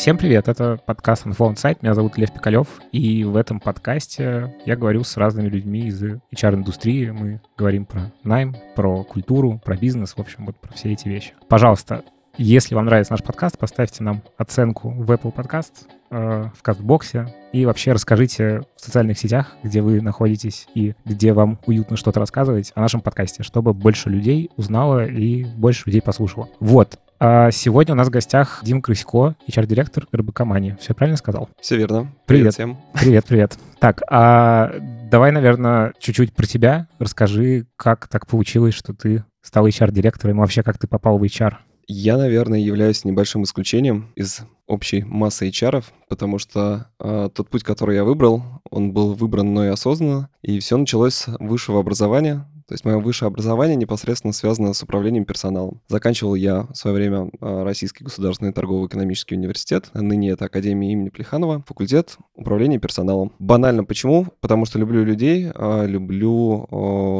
Всем привет, это подкаст Unfound Site, меня зовут Лев Пикалев, и в этом подкасте я говорю с разными людьми из HR-индустрии, мы говорим про найм, про культуру, про бизнес, в общем, вот про все эти вещи. Пожалуйста, если вам нравится наш подкаст, поставьте нам оценку в Apple Podcast, э, в Кастбоксе и вообще расскажите в социальных сетях, где вы находитесь и где вам уютно что-то рассказывать о нашем подкасте, чтобы больше людей узнало и больше людей послушало. Вот. А сегодня у нас в гостях Дим Крысько, HR-директор РБК Мани. Все правильно сказал? Все верно. Привет. Привет всем. Привет, привет. Так, а давай, наверное, чуть-чуть про тебя. Расскажи, как так получилось, что ты стал HR-директором, и вообще, как ты попал в HR? Я, наверное, являюсь небольшим исключением из общей массы HR, потому что э, тот путь, который я выбрал, он был выбран мной осознанно, и все началось с высшего образования. То есть мое высшее образование непосредственно связано с управлением персоналом. Заканчивал я в свое время э, Российский государственный торгово-экономический университет, ныне это Академия имени Плеханова, факультет управления персоналом. Банально почему? Потому что люблю людей, э, люблю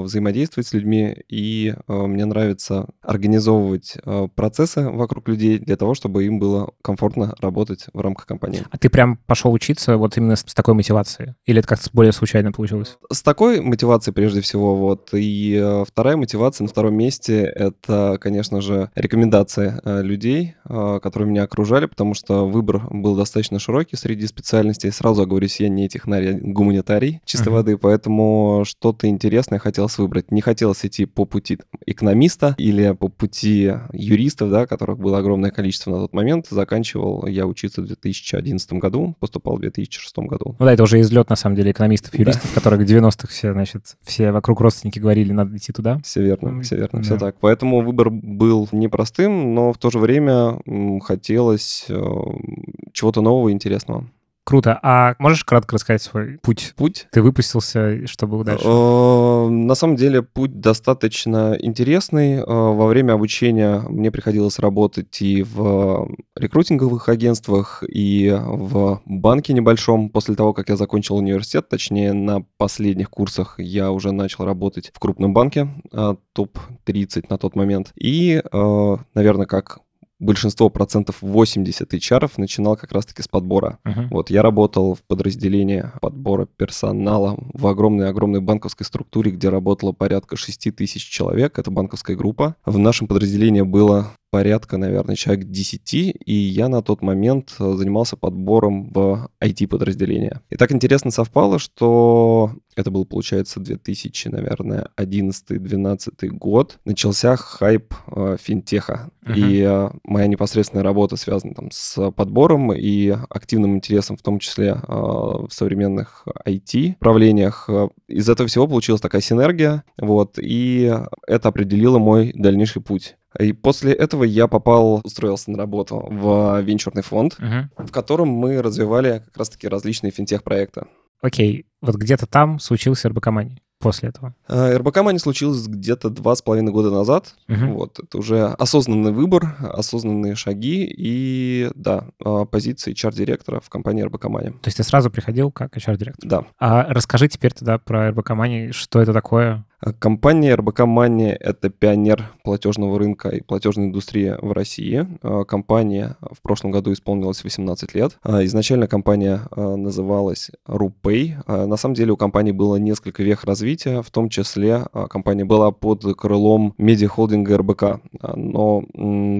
взаимодействовать с людьми, и мне нравится организовывать процессы вокруг людей для того, чтобы им было комфортно работать в рамках компании. А ты прям пошел учиться вот именно с такой мотивацией? Или это как-то более случайно получилось? С такой мотивацией прежде всего, вот. И э, вторая мотивация на втором месте — это, конечно же, рекомендации э, людей, э, которые меня окружали, потому что выбор был достаточно широкий среди специальностей. Сразу оговорюсь, я не технарий, а гуманитарий чистой uh-huh. воды, поэтому что-то интересное хотелось выбрать. Не хотелось идти по пути экономиста или по пути юристов, да, которых было огромное количество на тот момент. Заканчивал я учиться в 2011 году, поступал в 2006 году. Ну да, это уже излет, на самом деле, экономистов, юристов, да. которых в 90-х все, значит, все вокруг родственники говорили, надо идти туда. Все верно, все верно, да. все так. Поэтому выбор был непростым, но в то же время хотелось э, чего-то нового и интересного. Круто. А можешь кратко рассказать свой путь? Путь? Ты выпустился, что было дальше? Э, на самом деле путь достаточно интересный. Э, во время обучения мне приходилось работать и в рекрутинговых агентствах, и в банке небольшом. После того, как я закончил университет, точнее на последних курсах, я уже начал работать в крупном банке, э, топ-30 на тот момент. И, наверное, как большинство процентов 80 HR начинал как раз-таки с подбора. Uh-huh. Вот я работал в подразделении подбора персонала в огромной-огромной банковской структуре, где работало порядка 6 тысяч человек. Это банковская группа. В нашем подразделении было порядка, наверное, человек 10, и я на тот момент э, занимался подбором в IT-подразделение. И так интересно совпало, что это был, получается, 2000, наверное, 11-12 год, начался хайп э, финтеха. Uh-huh. И э, моя непосредственная работа связана там с подбором и активным интересом, в том числе э, в современных IT-правлениях. Из этого всего получилась такая синергия, вот, и это определило мой дальнейший путь. И после этого я попал, устроился на работу в венчурный фонд, uh-huh. в котором мы развивали как раз-таки различные финтех-проекты. Окей, вот где-то там случился РБК Мани после этого? Э, РБК Мани случилось где-то два с половиной года назад. Угу. Вот, это уже осознанный выбор, осознанные шаги и, да, э, позиции HR-директора в компании РБК Мани. То есть ты сразу приходил как HR-директор? Да. А расскажи теперь тогда про РБК Мани, что это такое, Компания РБК Money — это пионер платежного рынка и платежной индустрии в России. А, компания в прошлом году исполнилась 18 лет. А, изначально компания а, называлась RuPay. На самом деле у компании было несколько вех развития, в том числе компания была под крылом медиахолдинга РБК. Но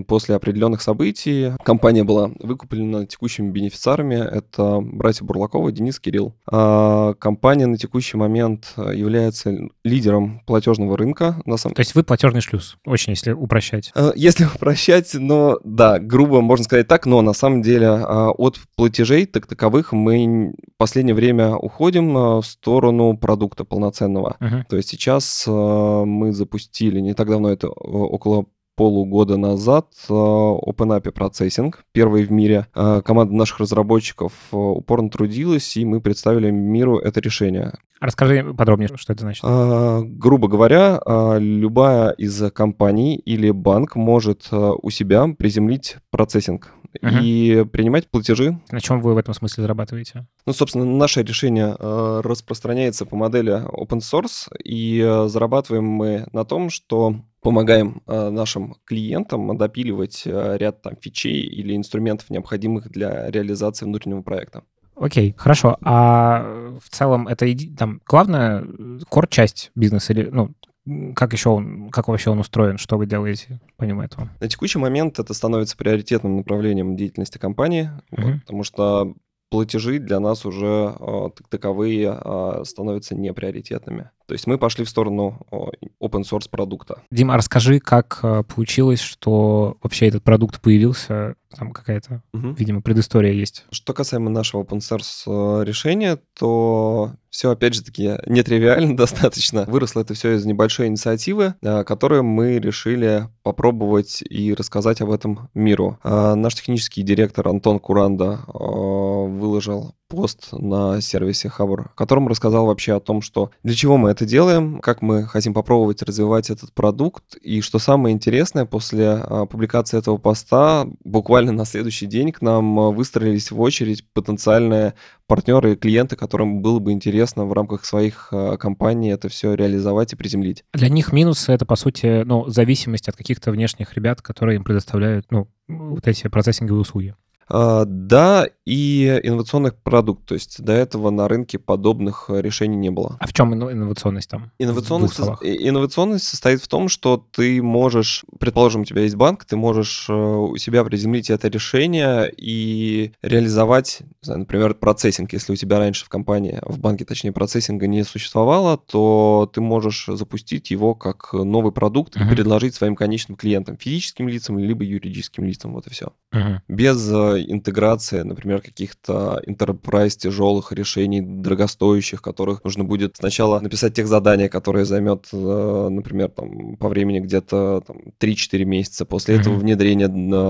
после определенных событий компания была выкуплена текущими бенефициарами. Это братья Бурлакова, Денис, Кирилл. Компания на текущий момент является лидером платежного рынка. На самом... То есть вы платежный шлюз, очень если упрощать. Э, если упрощать, но да, грубо можно сказать так, но на самом деле а, от платежей так таковых мы в последнее время уходим э, в сторону продукта полноценного. Uh-huh. То есть сейчас э, мы запустили не так давно, это около полугода назад OpenAPI процессинг, первый в мире. Команда наших разработчиков упорно трудилась, и мы представили миру это решение. Расскажи подробнее, что это значит. А, грубо говоря, а, любая из компаний или банк может а, у себя приземлить процессинг uh-huh. и принимать платежи. На чем вы в этом смысле зарабатываете? Ну, собственно, наше решение распространяется по модели open source, и зарабатываем мы на том, что помогаем нашим клиентам допиливать ряд там фичей или инструментов, необходимых для реализации внутреннего проекта. Окей, хорошо. А в целом это там главная кор-часть бизнеса или ну как еще он, как вообще он устроен, что вы делаете помимо этого? На текущий момент это становится приоритетным направлением деятельности компании, угу. вот, потому что платежи для нас уже э, таковые э, становятся неприоритетными. То есть мы пошли в сторону open source продукта. Дима, расскажи, как э, получилось, что вообще этот продукт появился? Там какая-то, угу. видимо, предыстория есть. Что касаемо нашего open source э, решения, то все, опять же таки, нетривиально достаточно. Выросло это все из небольшой инициативы, э, которую мы решили попробовать и рассказать об этом миру. Наш технический директор Антон Куранда выложил пост на сервисе Хабр, в котором рассказал вообще о том, что для чего мы это делаем, как мы хотим попробовать развивать этот продукт, и что самое интересное, после а, публикации этого поста буквально на следующий день к нам а, выстроились в очередь потенциальные партнеры и клиенты, которым было бы интересно в рамках своих а, компаний это все реализовать и приземлить. Для них минусы — это, по сути, ну, зависимость от каких-то внешних ребят, которые им предоставляют, ну, вот эти процессинговые услуги. А, да, и инновационных продуктов. То есть до этого на рынке подобных э, решений не было. А в чем инновационность там? Инновационность, инновационность состоит в том, что ты можешь, предположим, у тебя есть банк, ты можешь э, у себя приземлить это решение и реализовать, знаю, например, процессинг. Если у тебя раньше в компании, в банке, точнее, процессинга не существовало, то ты можешь запустить его как новый продукт uh-huh. и предложить своим конечным клиентам, физическим лицам, либо юридическим лицам. Вот и все. Uh-huh. Без э, интеграция, например, каких-то enterprise тяжелых решений, дорогостоящих, которых нужно будет сначала написать тех задания, которые займет, э, например, там, по времени где-то там, 3-4 месяца, после mm-hmm. этого внедрение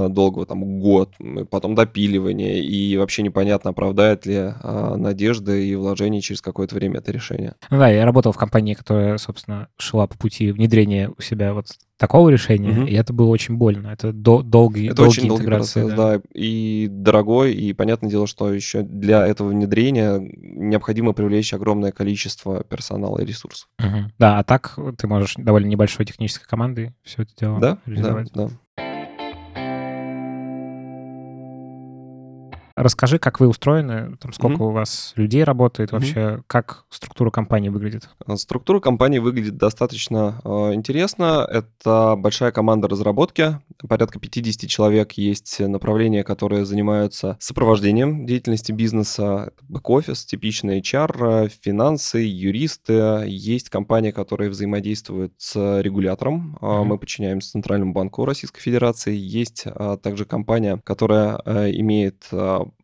долгого, там, год, потом допиливание, и вообще непонятно, оправдает ли а, надежды и вложения через какое-то время это решение. Ну да, я работал в компании, которая, собственно, шла по пути внедрения у себя вот такого решения, угу. и это было очень больно. Это до, долгий, это долгий очень долгий процесс, да. да, и дорогой, и понятное дело, что еще для этого внедрения необходимо привлечь огромное количество персонала и ресурсов. Угу. Да, а так ты можешь довольно небольшой технической командой все это дело да, реализовать. Да, да. Расскажи, как вы устроены, там, сколько mm-hmm. у вас людей работает, вообще, mm-hmm. как структура компании выглядит? А, структура компании выглядит достаточно э, интересно. Это большая команда разработки, порядка 50 человек есть направления, которые занимаются сопровождением деятельности бизнеса, бэк-офис, типичный HR, финансы, юристы. Есть компания, которая взаимодействует с регулятором. Mm-hmm. Мы подчиняемся Центральному банку Российской Федерации. Есть а, также компания, которая э, имеет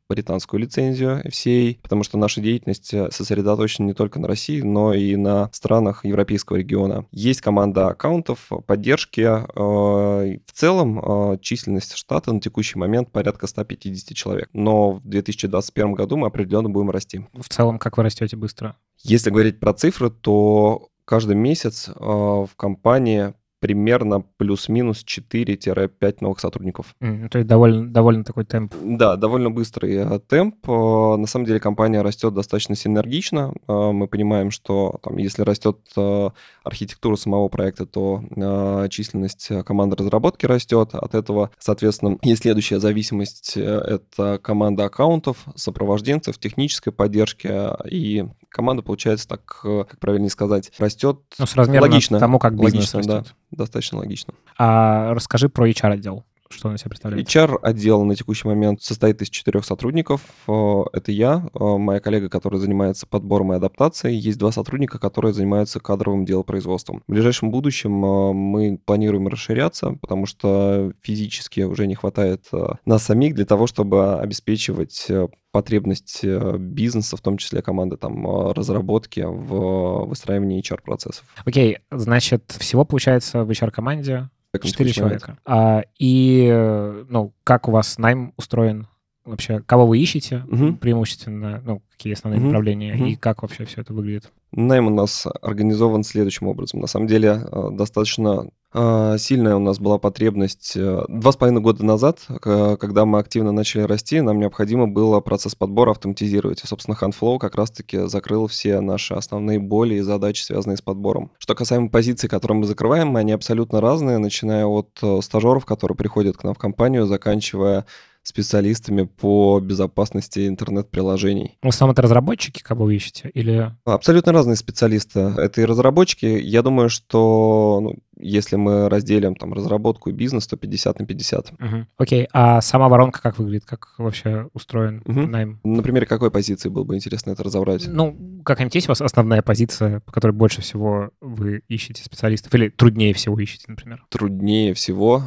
британскую лицензию FCA, потому что наша деятельность э, сосредоточена не только на России, но и на странах европейского региона. Есть команда аккаунтов, поддержки. Э, в целом э, численность штата на текущий момент порядка 150 человек. Но в 2021 году мы определенно будем расти. В целом, как вы растете быстро? Если говорить про цифры, то каждый месяц в компании примерно плюс-минус 4-5 новых сотрудников. Mm, то есть довольно, довольно такой темп. Да, довольно быстрый э, темп. Э, на самом деле компания растет достаточно синергично. Э, мы понимаем, что там, если растет архитектура самого проекта, то численность команды разработки растет. От этого, соответственно, есть следующая зависимость. Это команда аккаунтов, сопровожденцев, технической поддержки и команда, получается, так, как правильнее сказать, растет ну, с размером логично. тому, как бизнес логично, растет. Да, достаточно логично. А расскажи про HR-отдел. Что он себя представляет? HR-отдел на текущий момент состоит из четырех сотрудников. Э, это я, э, моя коллега, которая занимается подбором и адаптацией. Есть два сотрудника, которые занимаются кадровым делопроизводством. В ближайшем будущем э, мы планируем расширяться, потому что физически уже не хватает нас самих для того, чтобы обеспечивать потребность бизнеса, в том числе команды там разработки в выстраивании HR-процессов. Окей, okay, значит, всего получается в HR-команде Четыре человека. А, и, ну, как у вас найм устроен? Вообще, кого вы ищете угу. преимущественно, ну, какие основные угу. направления, угу. и как вообще все это выглядит? Найм у нас организован следующим образом. На самом деле, э, достаточно сильная у нас была потребность э, два с половиной года назад, когда мы активно начали расти, нам необходимо было процесс подбора автоматизировать. И, собственно, HandFlow как раз-таки закрыл все наши основные боли и задачи, связанные с подбором. Что касаемо позиций, которые мы закрываем, они абсолютно разные, начиная от э, стажеров, которые приходят к нам в компанию, заканчивая специалистами по безопасности интернет-приложений. В основном это разработчики, кого вы ищете? Или... Абсолютно разные специалисты. Это и разработчики. Я думаю, что ну, если мы разделим там разработку и бизнес, то 50 на 50. Угу. Окей, а сама воронка как выглядит? Как вообще устроен угу. найм? На примере какой позиции было бы интересно это разобрать? Ну, какая-нибудь есть у вас основная позиция, по которой больше всего вы ищете специалистов? Или труднее всего ищете, например? Труднее всего,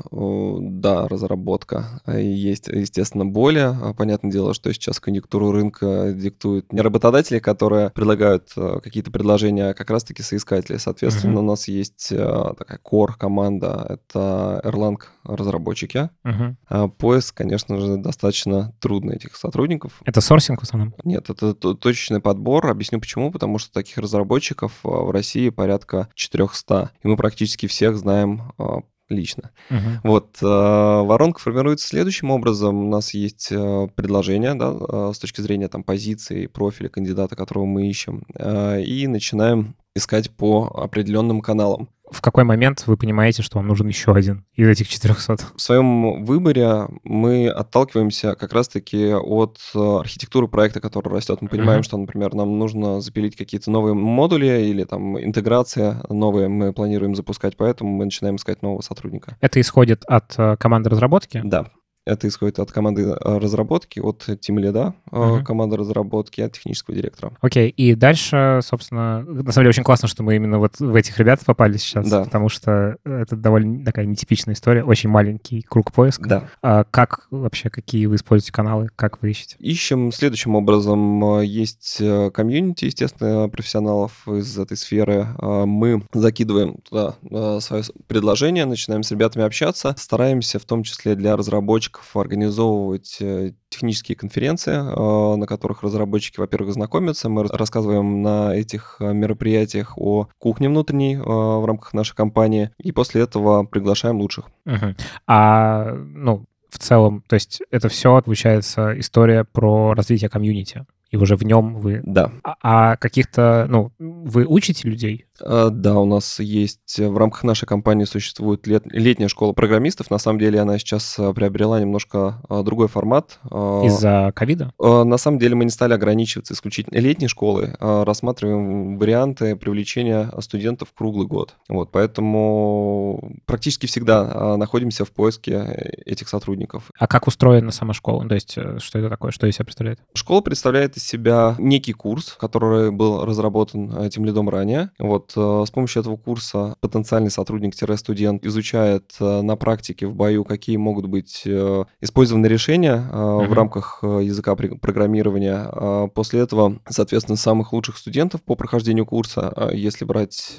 да, разработка. А есть, естественно, более. А, понятное дело, что сейчас конъюнктуру рынка диктуют не работодатели, которые предлагают э, какие-то предложения, а как раз-таки соискатели. Соответственно, угу. у нас есть э, такая core команда — это Erlang разработчики. Uh-huh. поиск, конечно же, достаточно трудный этих сотрудников. Это сорсинг в основном? Нет, это точечный подбор. Объясню почему. Потому что таких разработчиков а, в России порядка 400. И мы практически всех знаем а, лично. Uh-huh. Вот э, воронка формируется следующим образом. У нас есть э, предложение, да, э, с точки зрения там позиции, профиля кандидата, которого мы ищем, э, и начинаем искать по определенным каналам в какой момент вы понимаете, что вам нужен еще один из этих 400? В своем выборе мы отталкиваемся как раз-таки от э, архитектуры проекта, который растет. Мы понимаем, uh-huh. что, например, нам нужно запилить какие-то новые модули или там интеграция новые мы планируем запускать, поэтому мы начинаем искать нового сотрудника. Это исходит от э, команды разработки? Да. Это исходит от команды э, разработки, от тимлида uh-huh. команды разработки, от технического директора. Окей, и дальше, собственно, на самом деле очень классно, что мы именно вот в этих ребят попали сейчас, да. потому что это довольно такая нетипичная история, очень маленький круг поиска. Да. А как вообще, какие вы используете каналы, как вы ищете? Ищем следующим образом. Есть э, комьюнити, естественно, профессионалов из этой сферы. Мы закидываем туда свое предложение, начинаем с ребятами общаться, стараемся в том числе для разработчиков разработчиков организовывать э, технические конференции, э, на которых разработчики, во-первых, знакомятся. Мы рассказываем на этих э, мероприятиях о кухне внутренней в рамках нашей компании, и после этого приглашаем лучших. Угу. А, ну, в целом, то есть это все, получается, история про развитие комьюнити и уже в нем вы... Да. А, а каких-то, ну, вы учите людей? А, да, у нас есть, в рамках нашей компании существует лет, летняя школа программистов. На самом деле она сейчас а, приобрела немножко а, другой формат. Из-за ковида? На самом деле мы не стали ограничиваться исключительно летней школой, рассматриваем варианты привлечения студентов круглый год. Вот, поэтому практически всегда находимся в поиске э, этих сотрудников. А как устроена сама школа? То есть э, что это такое? Что из себя представляет? Школа представляет из себя некий курс, который был разработан этим лидом ранее. Вот э, с помощью этого курса потенциальный сотрудник-студент изучает э, на практике в бою, какие могут быть э, использованы решения uh-huh. в рамках языка программирования. После этого, соответственно, самых лучших студентов по прохождению курса, если брать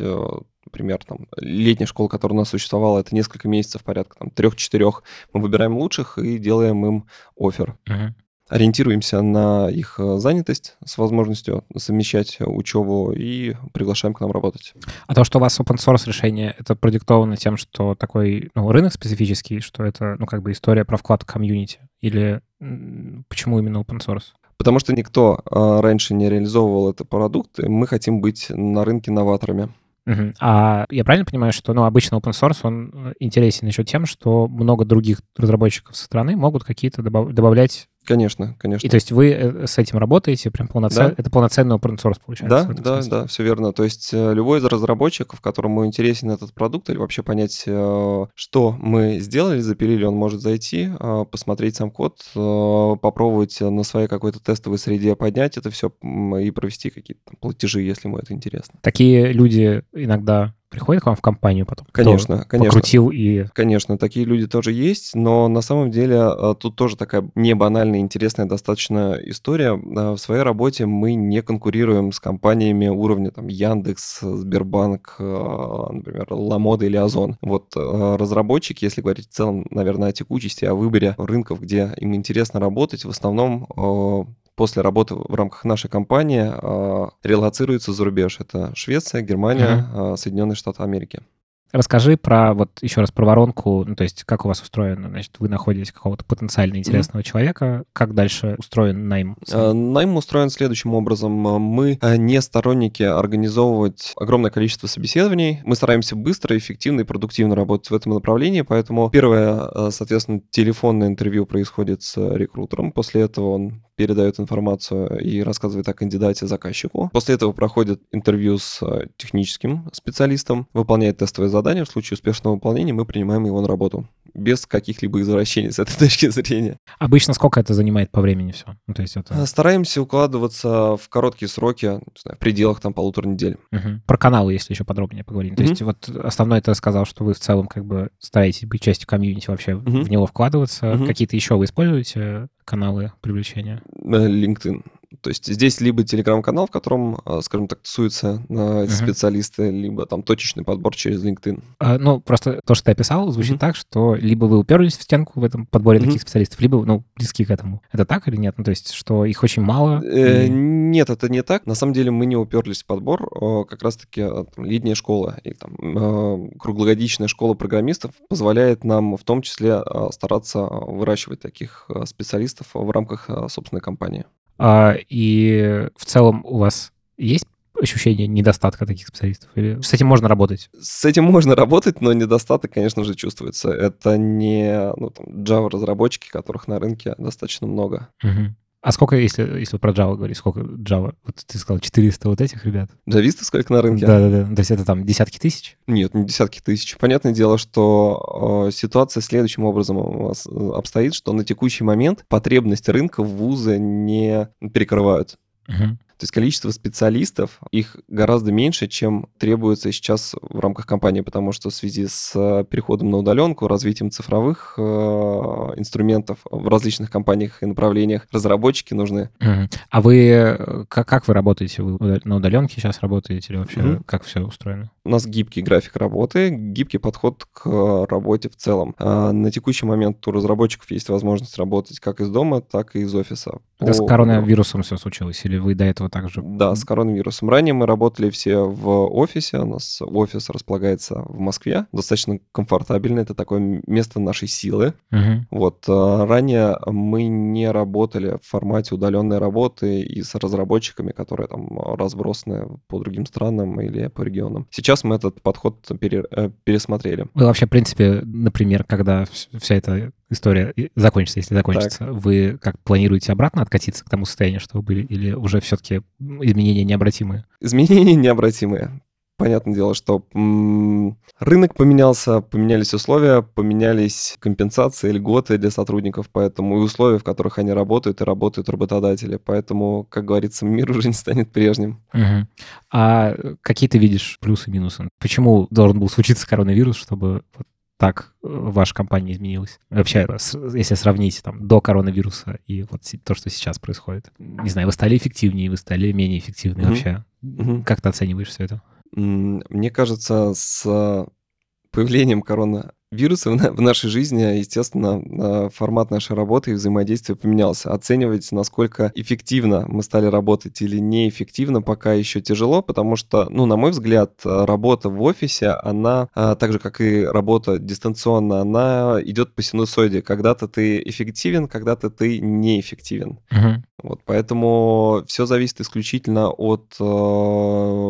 например, там, летняя школа, которая у нас существовала, это несколько месяцев, порядка там трех-четырех, мы выбираем лучших и делаем им офер. Uh-huh ориентируемся на их э, занятость с возможностью совмещать учебу и приглашаем к нам работать. А то, что у вас open source решение, это продиктовано тем, что такой ну, рынок специфический, что это ну, как бы история про вклад в комьюнити? Или почему именно open source? Потому что никто а, раньше не реализовывал этот продукт, и мы хотим быть на рынке новаторами. Uh-huh. А я правильно понимаю, что ну, обычно open source, он э, интересен еще тем, что много других разработчиков со стороны могут какие-то добав- добавлять Конечно, конечно. И то есть вы э, с этим работаете, прям полноценно, да. это полноценный open source получается? Да, да, смысле. да, все верно. То есть э, любой из разработчиков, которому интересен этот продукт или вообще понять, э, что мы сделали, запилили, он может зайти, посмотреть сам код, попробовать на своей какой-то тестовой среде поднять это все и провести какие-то платежи, если ему это интересно. Такие люди иногда приходит к вам в компанию потом? Конечно, конечно. Покрутил и... Конечно, такие люди тоже есть, но на самом деле а, тут тоже такая не банальная, интересная достаточно история. А, в своей работе мы не конкурируем с компаниями уровня там Яндекс, Сбербанк, а, например, Ламода или Озон. Вот разработчики, если говорить в целом, наверное, о текучести, о выборе рынков, где им интересно работать, в основном после работы в рамках нашей компании э, релацируется за рубеж. Это Швеция, Германия, uh-huh. э, Соединенные Штаты Америки. Расскажи про, вот еще раз, про воронку, ну, то есть как у вас устроено, значит, вы находите какого-то потенциально интересного mm-hmm. человека, как дальше устроен найм? Uh, найм устроен следующим образом. Мы э, не сторонники организовывать огромное количество собеседований, мы стараемся быстро, эффективно и продуктивно работать в этом направлении, поэтому первое, э, соответственно, телефонное интервью происходит с рекрутером, после этого он передает информацию и рассказывает о кандидате заказчику. После этого проходит интервью с э, техническим специалистом, выполняет тестовое задание. В случае успешного выполнения мы принимаем его на работу без каких-либо извращений с этой точки зрения. Обычно сколько это занимает по времени все? Ну, то есть это... А, стараемся укладываться в короткие сроки, знаю, в пределах там полутора недель. Угу. Про каналы, если еще подробнее поговорим. Угу. То есть вот основное ты сказал, что вы в целом как бы стараетесь быть частью комьюнити вообще, угу. в него вкладываться. Угу. Какие-то еще вы используете каналы привлечения? Э, LinkedIn. То есть здесь либо телеграм-канал, в котором, а, скажем так, тусуются uh-huh. специалисты, либо там точечный подбор через LinkedIn. А, ну, просто то, что ты описал, звучит uh-huh. так, что либо вы уперлись в стенку в этом подборе uh-huh. таких специалистов, либо, ну, близки к этому. Это так или нет? Ну, то есть, что их очень мало? Э, и... Нет, это не так. На самом деле мы не уперлись в подбор. Как раз-таки там, летняя школа или там круглогодичная школа программистов позволяет нам в том числе стараться выращивать таких специалистов в рамках собственной компании. А, и в целом у вас есть ощущение недостатка таких специалистов? Или с этим можно работать? С этим можно работать, но недостаток, конечно же, чувствуется. Это не ну, Java-разработчики, которых на рынке достаточно много. Угу. А сколько, если, если про Java говорить, сколько Java? Вот ты сказал 400 вот этих ребят? Джависты сколько на рынке? Да-да-да. То есть это там десятки тысяч? Нет, не десятки тысяч. Понятное дело, что э, ситуация следующим образом у вас э, обстоит, что на текущий момент потребности рынка в вузы не перекрывают. Угу. То есть количество специалистов, их гораздо меньше, чем требуется сейчас в рамках компании, потому что в связи с э, переходом на удаленку, развитием цифровых э, инструментов в различных компаниях и направлениях, разработчики нужны. Uh-huh. А вы, э, как, как вы работаете? Вы на удаленке сейчас работаете или вообще uh-huh. как все устроено? У нас гибкий график работы, гибкий подход к работе в целом. А на текущий момент у разработчиков есть возможность работать как из дома, так и из офиса. Это По... с коронавирусом все случилось? Или вы до этого также? Да, с коронавирусом. Ранее мы работали все в офисе. У нас офис располагается в Москве. Достаточно комфортабельно. Это такое место нашей силы. Угу. Вот. А, ранее мы не работали в формате удаленной работы и с разработчиками, которые там разбросаны по другим странам или по регионам. Сейчас мы этот подход пере, э, пересмотрели. Вы вообще, в принципе, например, когда вся эта история закончится, если закончится, так. вы как планируете обратно откатиться к тому состоянию, что вы были, или уже все-таки изменения необратимые? Изменения необратимые. Понятное дело, что м- рынок поменялся, поменялись условия, поменялись компенсации, льготы для сотрудников, поэтому и условия, в которых они работают, и работают работодатели. Поэтому, как говорится, мир уже не станет прежним. Угу. А какие ты видишь плюсы и минусы? Почему должен был случиться коронавирус, чтобы так э, ваша компания изменилась? Вообще, если сравнить там до коронавируса и вот то, что сейчас происходит. Не знаю, вы стали эффективнее, вы стали менее эффективны mm-hmm. вообще. Mm-hmm. Как ты оцениваешь все это? Мне кажется, с появлением корона вирусы в нашей жизни, естественно, формат нашей работы и взаимодействия поменялся. Оценивать, насколько эффективно мы стали работать или неэффективно, пока еще тяжело, потому что, ну, на мой взгляд, работа в офисе, она, а, так же, как и работа дистанционно, она идет по синусоиде. Когда-то ты эффективен, когда-то ты неэффективен. Uh-huh. Вот, поэтому все зависит исключительно от э,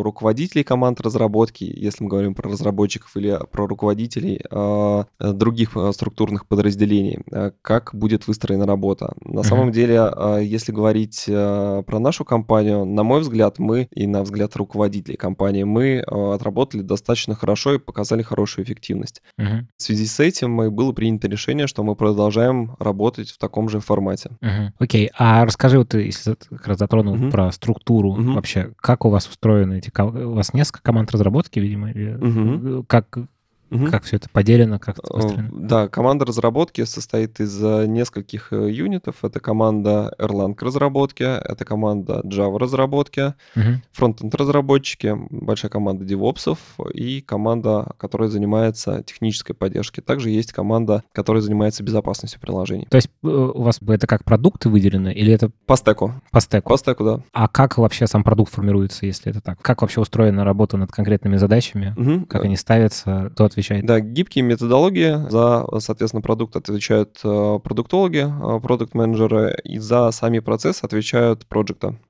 руководителей команд разработки, если мы говорим про разработчиков или про руководителей э, других э, структурных подразделений, э, как будет выстроена работа. На mm-hmm. самом деле, э, если говорить э, про нашу компанию, на мой взгляд, мы и на взгляд руководителей компании, мы э, отработали достаточно хорошо и показали хорошую эффективность. Mm-hmm. В связи с этим было принято решение, что мы продолжаем работать в таком же формате. Окей, mm-hmm. okay. а расскажи вот если как раз затронул угу. про структуру вообще, как у вас устроены эти... У вас несколько команд разработки, видимо, или как Угу. Как все это поделено, как это э, построено? Да, команда разработки состоит из э, нескольких э, юнитов. Это команда Erlang разработки, это команда Java разработки, угу. фронтенд разработчики, большая команда девопсов и команда, которая занимается технической поддержкой. Также есть команда, которая занимается безопасностью приложений. То есть у вас это как продукты выделены или это... По стеку. По стеку. По стеку, да. А как вообще сам продукт формируется, если это так? Как вообще устроена работа над конкретными задачами? Угу. Как они ставятся? Кто отвечает отвечает? Да, гибкие методологии. За, соответственно, продукт отвечают э, продуктологи, э, продукт-менеджеры, и за сами процессы отвечают проекта.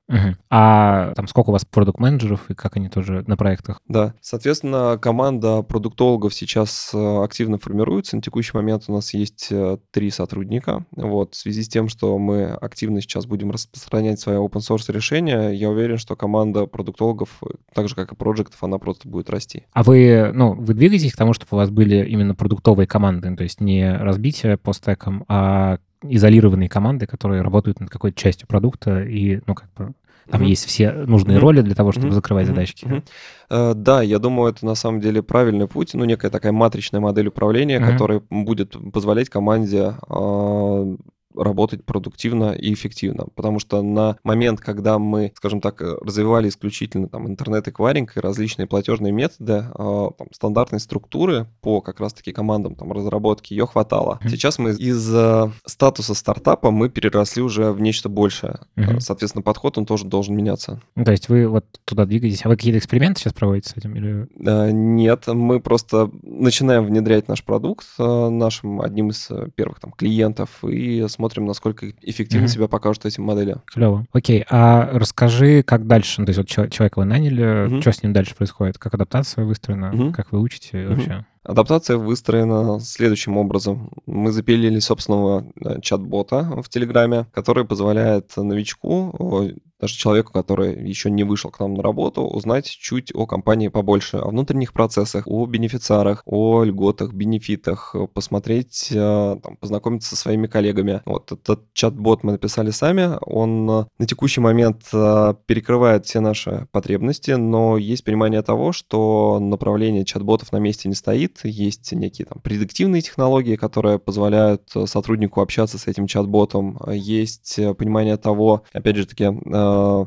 Угу. А там сколько у вас продукт-менеджеров и как они тоже на проектах? Да, соответственно, команда продуктологов сейчас э, активно формируется. На текущий момент у нас есть три сотрудника. Вот, в связи с тем, что мы активно сейчас будем распространять свои open source решения, я уверен, что команда продуктологов, так же как и проектов, она просто будет расти. А вы, ну, вы двигаетесь к тому, чтобы у вас были именно продуктовые команды, то есть не разбитие по стекам, а изолированные команды, которые работают над какой-то частью продукта и, ну, как бы там mm-hmm. есть все нужные mm-hmm. роли для того, чтобы mm-hmm. закрывать mm-hmm. задачки. Mm-hmm. Uh, да, я думаю, это на самом деле правильный путь, ну, некая такая матричная модель управления, mm-hmm. которая будет позволять команде uh, работать продуктивно и эффективно. Потому что на момент, когда мы, скажем так, развивали исключительно там интернет-эквайринг и различные платежные методы, э, там, стандартной структуры по как раз-таки командам там, разработки, ее хватало. Mm-hmm. Сейчас мы из э, статуса стартапа мы переросли уже в нечто большее. Mm-hmm. Соответственно, подход, он тоже должен меняться. Ну, то есть вы вот туда двигаетесь, а вы какие-то эксперименты сейчас проводите с этим? Или... Э, нет, мы просто начинаем внедрять наш продукт э, нашим одним из первых там, клиентов и смотрим посмотрим, насколько эффективно mm-hmm. себя покажут эти модели. Клево. Окей, а расскажи, как дальше? Ну, то есть вот человека вы наняли, mm-hmm. что с ним дальше происходит? Как адаптация выстроена? Mm-hmm. Как вы учите mm-hmm. вообще? Адаптация выстроена следующим образом. Мы запилили собственного э, чат-бота в Телеграме, который позволяет новичку даже человеку, который еще не вышел к нам на работу, узнать чуть о компании побольше, о внутренних процессах, о бенефициарах, о льготах, бенефитах, посмотреть, э, там, познакомиться со своими коллегами. Вот этот чат-бот мы написали сами, он э, на текущий момент э, перекрывает все наши потребности, но есть понимание того, что направление чат-ботов на месте не стоит, есть некие там предиктивные технологии, которые позволяют сотруднику общаться с этим чат-ботом, есть понимание того, опять же таки,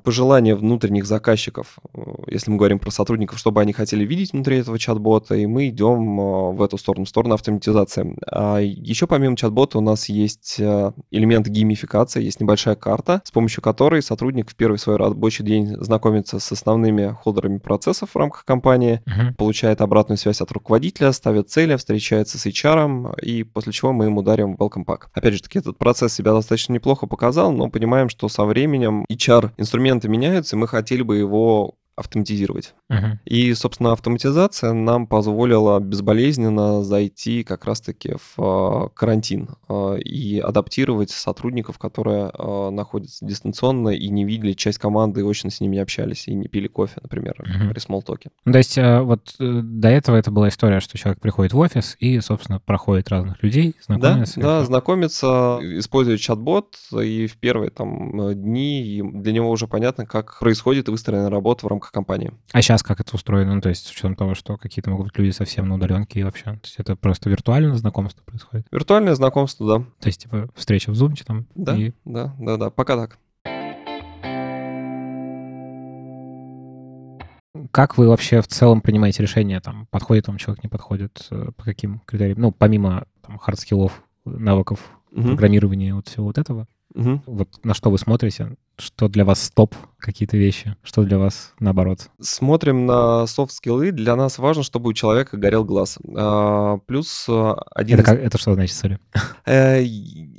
пожелания внутренних заказчиков, э, если мы говорим про сотрудников, чтобы они хотели видеть внутри этого чат-бота, и мы идем э, в эту сторону, в сторону автоматизации. А еще помимо чат-бота у нас есть элемент геймификации, есть небольшая карта, с помощью которой сотрудник в первый свой рабочий день знакомится с основными холдерами процессов в рамках компании, uh-huh. получает обратную связь от руководителя, ставит цели, встречается с HR, и после чего мы ему дарим welcome pack. Опять же таки, этот процесс себя достаточно неплохо показал, но понимаем, что со временем HR инструменты меняются, мы хотели бы его автоматизировать. Uh-huh. И, собственно, автоматизация нам позволила безболезненно зайти как раз-таки в э, карантин э, и адаптировать сотрудников, которые э, находятся дистанционно и не видели часть команды, и очень с ними не общались, и не пили кофе, например, uh-huh. при смолтоке. Ну, то есть вот до этого это была история, что человек приходит в офис и, собственно, проходит разных людей, знакомится. Да, да знакомится, использует чат-бот, и в первые там дни для него уже понятно, как происходит выстроенная работа в рамках рамках компании. А сейчас как это устроено? Ну, то есть с учетом того, что какие-то могут быть люди совсем на удаленке и вообще. То есть это просто виртуальное знакомство происходит? Виртуальное знакомство, да. То есть типа встреча в Zoom там? Да, и... да, да, да. Пока так. Как вы вообще в целом принимаете решение, там, подходит вам человек, не подходит, э, по каким критериям? Ну, помимо там, хардскиллов, навыков угу. программирования, вот всего вот этого. Угу. Вот на что вы смотрите? Что для вас стоп, какие-то вещи? Что для вас наоборот? Смотрим на софт-скиллы. Для нас важно, чтобы у человека горел глаз. А, плюс а, один... Это, как, это что значит, sorry? Э,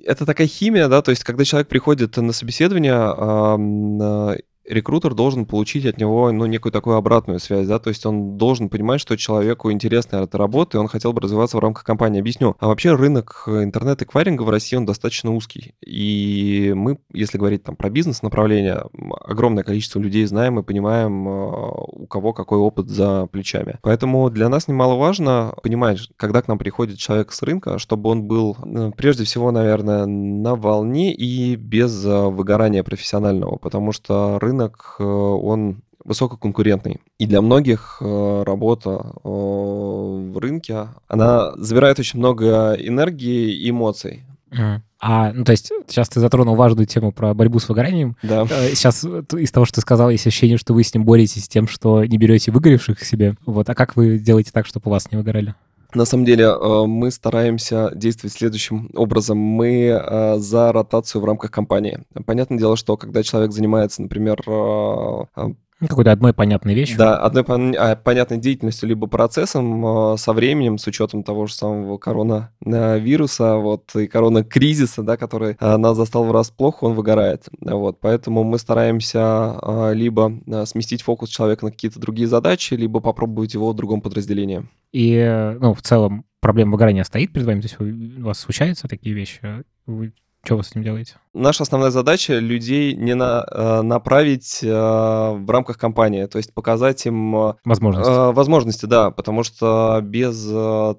это такая химия, да, то есть когда человек приходит на собеседование, рекрутер должен получить от него, ну, некую такую обратную связь, да, то есть он должен понимать, что человеку интересна эта работа, и он хотел бы развиваться в рамках компании. Объясню. А вообще рынок интернет-эквайринга в России, он достаточно узкий. И мы, если говорить там про бизнес-направление, огромное количество людей знаем и понимаем, а, у кого какой опыт за плечами. Поэтому для нас немаловажно понимать, когда к нам приходит человек с рынка, чтобы он был, ну, прежде всего, наверное, на волне и без выгорания профессионального, потому что рынок рынок, э, он высококонкурентный. И для многих э, работа э, в рынке, она забирает очень много энергии и эмоций. А, ну, то есть, сейчас ты затронул важную тему про борьбу с выгоранием. Да. Сейчас из того, что ты сказал, есть ощущение, что вы с ним боретесь тем, что не берете выгоревших к себе. Вот. А как вы делаете так, чтобы у вас не выгорали? На самом деле э, мы стараемся действовать следующим образом. Мы э, за ротацию в рамках компании. Понятное дело, что когда человек занимается, например, э, какой-то одной понятной вещью. Да, одной а, понятной деятельностью либо процессом а, со временем, с учетом того же самого коронавируса, вот, и коронакризиса, да, который а, нас застал врасплох, он выгорает. Вот, поэтому мы стараемся а, либо сместить фокус человека на какие-то другие задачи, либо попробовать его в другом подразделении. И, ну, в целом проблема выгорания стоит перед вами? То есть у вас случаются такие вещи? Вы что вы с этим делаете? Наша основная задача людей не на, э, направить э, в рамках компании, то есть показать им э, возможности. Возможности, да, потому что без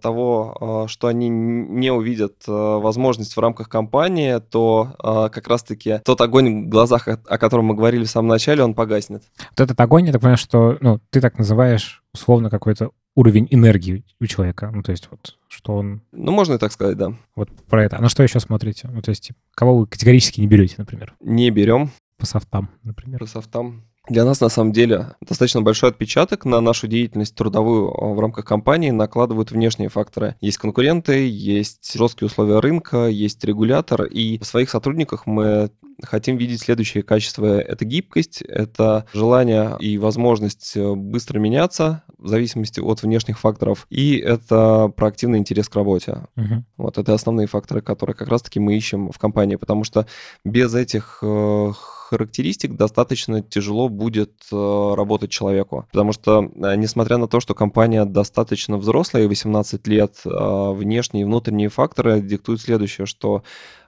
того, что они не увидят возможность в рамках компании, то как раз-таки тот огонь в глазах, о, о котором мы говорили в самом начале, он погаснет. Вот этот огонь, я так понимаю, что ну, ты так называешь условно какой-то уровень энергии у человека. Ну, то есть вот, что он... Ну, можно и так сказать, да. Вот про это. А на что еще смотрите? Ну, то есть кого вы категорически не берете, например? Не берем. По софтам, например. По софтам. Для нас, на самом деле, достаточно большой отпечаток на нашу деятельность трудовую а, в рамках компании накладывают внешние факторы. Есть конкуренты, есть жесткие условия рынка, есть регулятор, и в своих сотрудниках мы хотим видеть следующие качества. Это гибкость, это желание и возможность э, быстро меняться в зависимости от внешних факторов, и это проактивный интерес к работе. Угу. Вот это основные факторы, которые как раз-таки мы ищем в компании, потому что без этих э, характеристик достаточно тяжело будет э, работать человеку. Потому что, э, несмотря на то, что компания достаточно взрослая, 18 лет, внешние и внутренние факторы диктуют следующее, что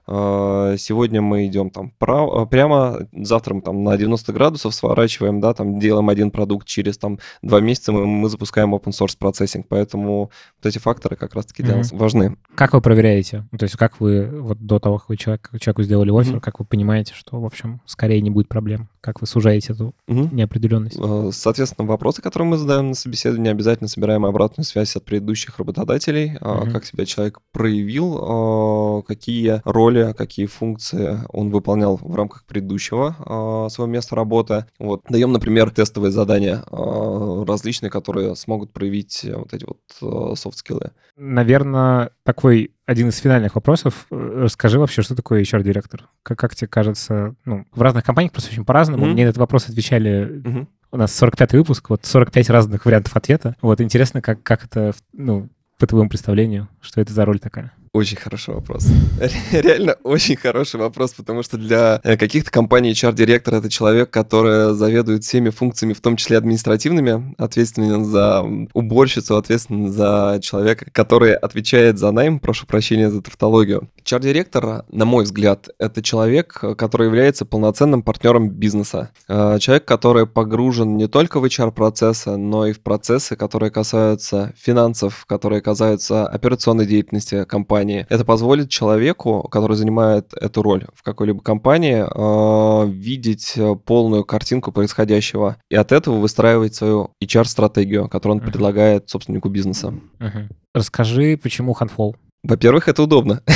сегодня мы идем там право, прямо, завтра мы там на 90 градусов сворачиваем, да, там делаем один продукт, через там два месяца мы, мы запускаем open source процессинг, поэтому вот эти факторы как раз-таки для mm-hmm. нас важны. Как вы проверяете? То есть как вы вот до того, как вы человек, человеку сделали офер, mm-hmm. как вы понимаете, что, в общем, скорее не будет проблем? Как вы сужаете эту mm-hmm. неопределенность? А, соответственно, вопросы, которые мы задаем на собеседовании, обязательно собираем обратную связь от предыдущих работодателей, mm-hmm. как себя человек проявил, какие роли роли, какие функции он выполнял в рамках предыдущего э, своего места работы. Вот. Даем, например, тестовые задания э, различные, которые смогут проявить вот эти вот э, софт-скиллы. Наверное, такой один из финальных вопросов. Расскажи вообще, что такое HR-директор? Как, как тебе кажется, ну, в разных компаниях просто очень по-разному. Mm-hmm. Мне на этот вопрос отвечали mm-hmm. У нас 45-й выпуск, вот 45 разных вариантов ответа. Вот интересно, как, как это, ну, по твоему представлению, что это за роль такая? Очень хороший вопрос. Реально очень хороший вопрос, потому что для э, каких-то компаний HR-директор — это человек, который заведует всеми функциями, в том числе административными, ответственен за уборщицу, ответственен за человека, который отвечает за найм, прошу прощения за тавтологию. HR-директор, на мой взгляд, это человек, который является полноценным партнером бизнеса. Э, человек, который погружен не только в HR-процессы, но и в процессы, которые касаются финансов, которые касаются операционной деятельности компании, компании. Это позволит человеку, который занимает эту роль в какой-либо компании, а, видеть э, полную картинку происходящего и от этого выстраивать свою HR-стратегию, которую он uh-huh. предлагает собственнику бизнеса. Uh-huh. Расскажи, почему Handful? Во-первых, это удобно.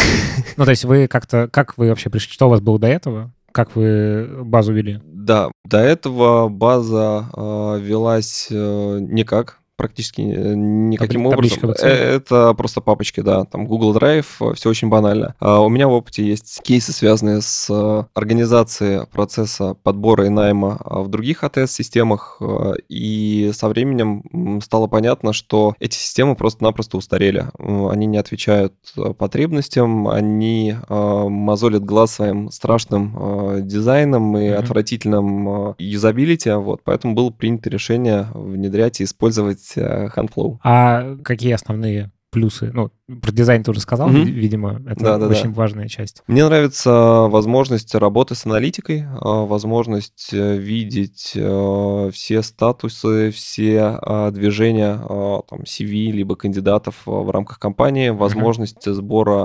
Ну, то есть вы как-то... Как вы вообще пришли? Что у вас было до этого? Как вы базу вели? Да, до этого база э, велась э, никак практически э, никаким образом. Э, это просто папочки, да, там Google Drive, э, все очень банально. А у меня в опыте есть кейсы, связанные с организацией процесса подбора и найма а, в других АТС-системах, и со временем стало понятно, что эти системы просто-напросто устарели. Они не отвечают потребностям, они мозолят глаз своим страшным дизайном и mm-hmm. отвратительным юзабилити, вот, поэтому было принято решение внедрять и использовать есть э, Handflow. А какие основные плюсы? Ну, про дизайн ты уже сказал, mm-hmm. видимо, это да, да, очень да. важная часть. Мне нравится возможность работы с аналитикой, а, возможность э, видеть э, все статусы, все движения там, CV либо кандидатов в рамках компании, возможность mm-hmm. сбора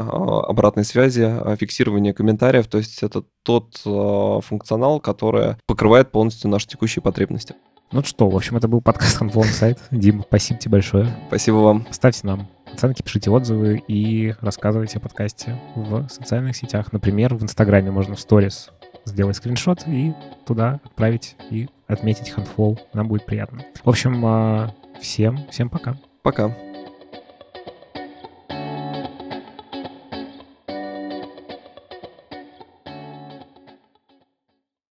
обратной связи, фиксирования комментариев. То есть это тот функционал, который покрывает полностью наши текущие потребности. Ну что, в общем, это был подкаст Handful Сайт. Дима, спасибо тебе большое. Спасибо вам. Ставьте нам оценки, пишите отзывы и рассказывайте о подкасте в социальных сетях. Например, в Инстаграме можно в сторис сделать скриншот и туда отправить и отметить Handful. Нам будет приятно. В общем, а, всем, всем пока. Пока.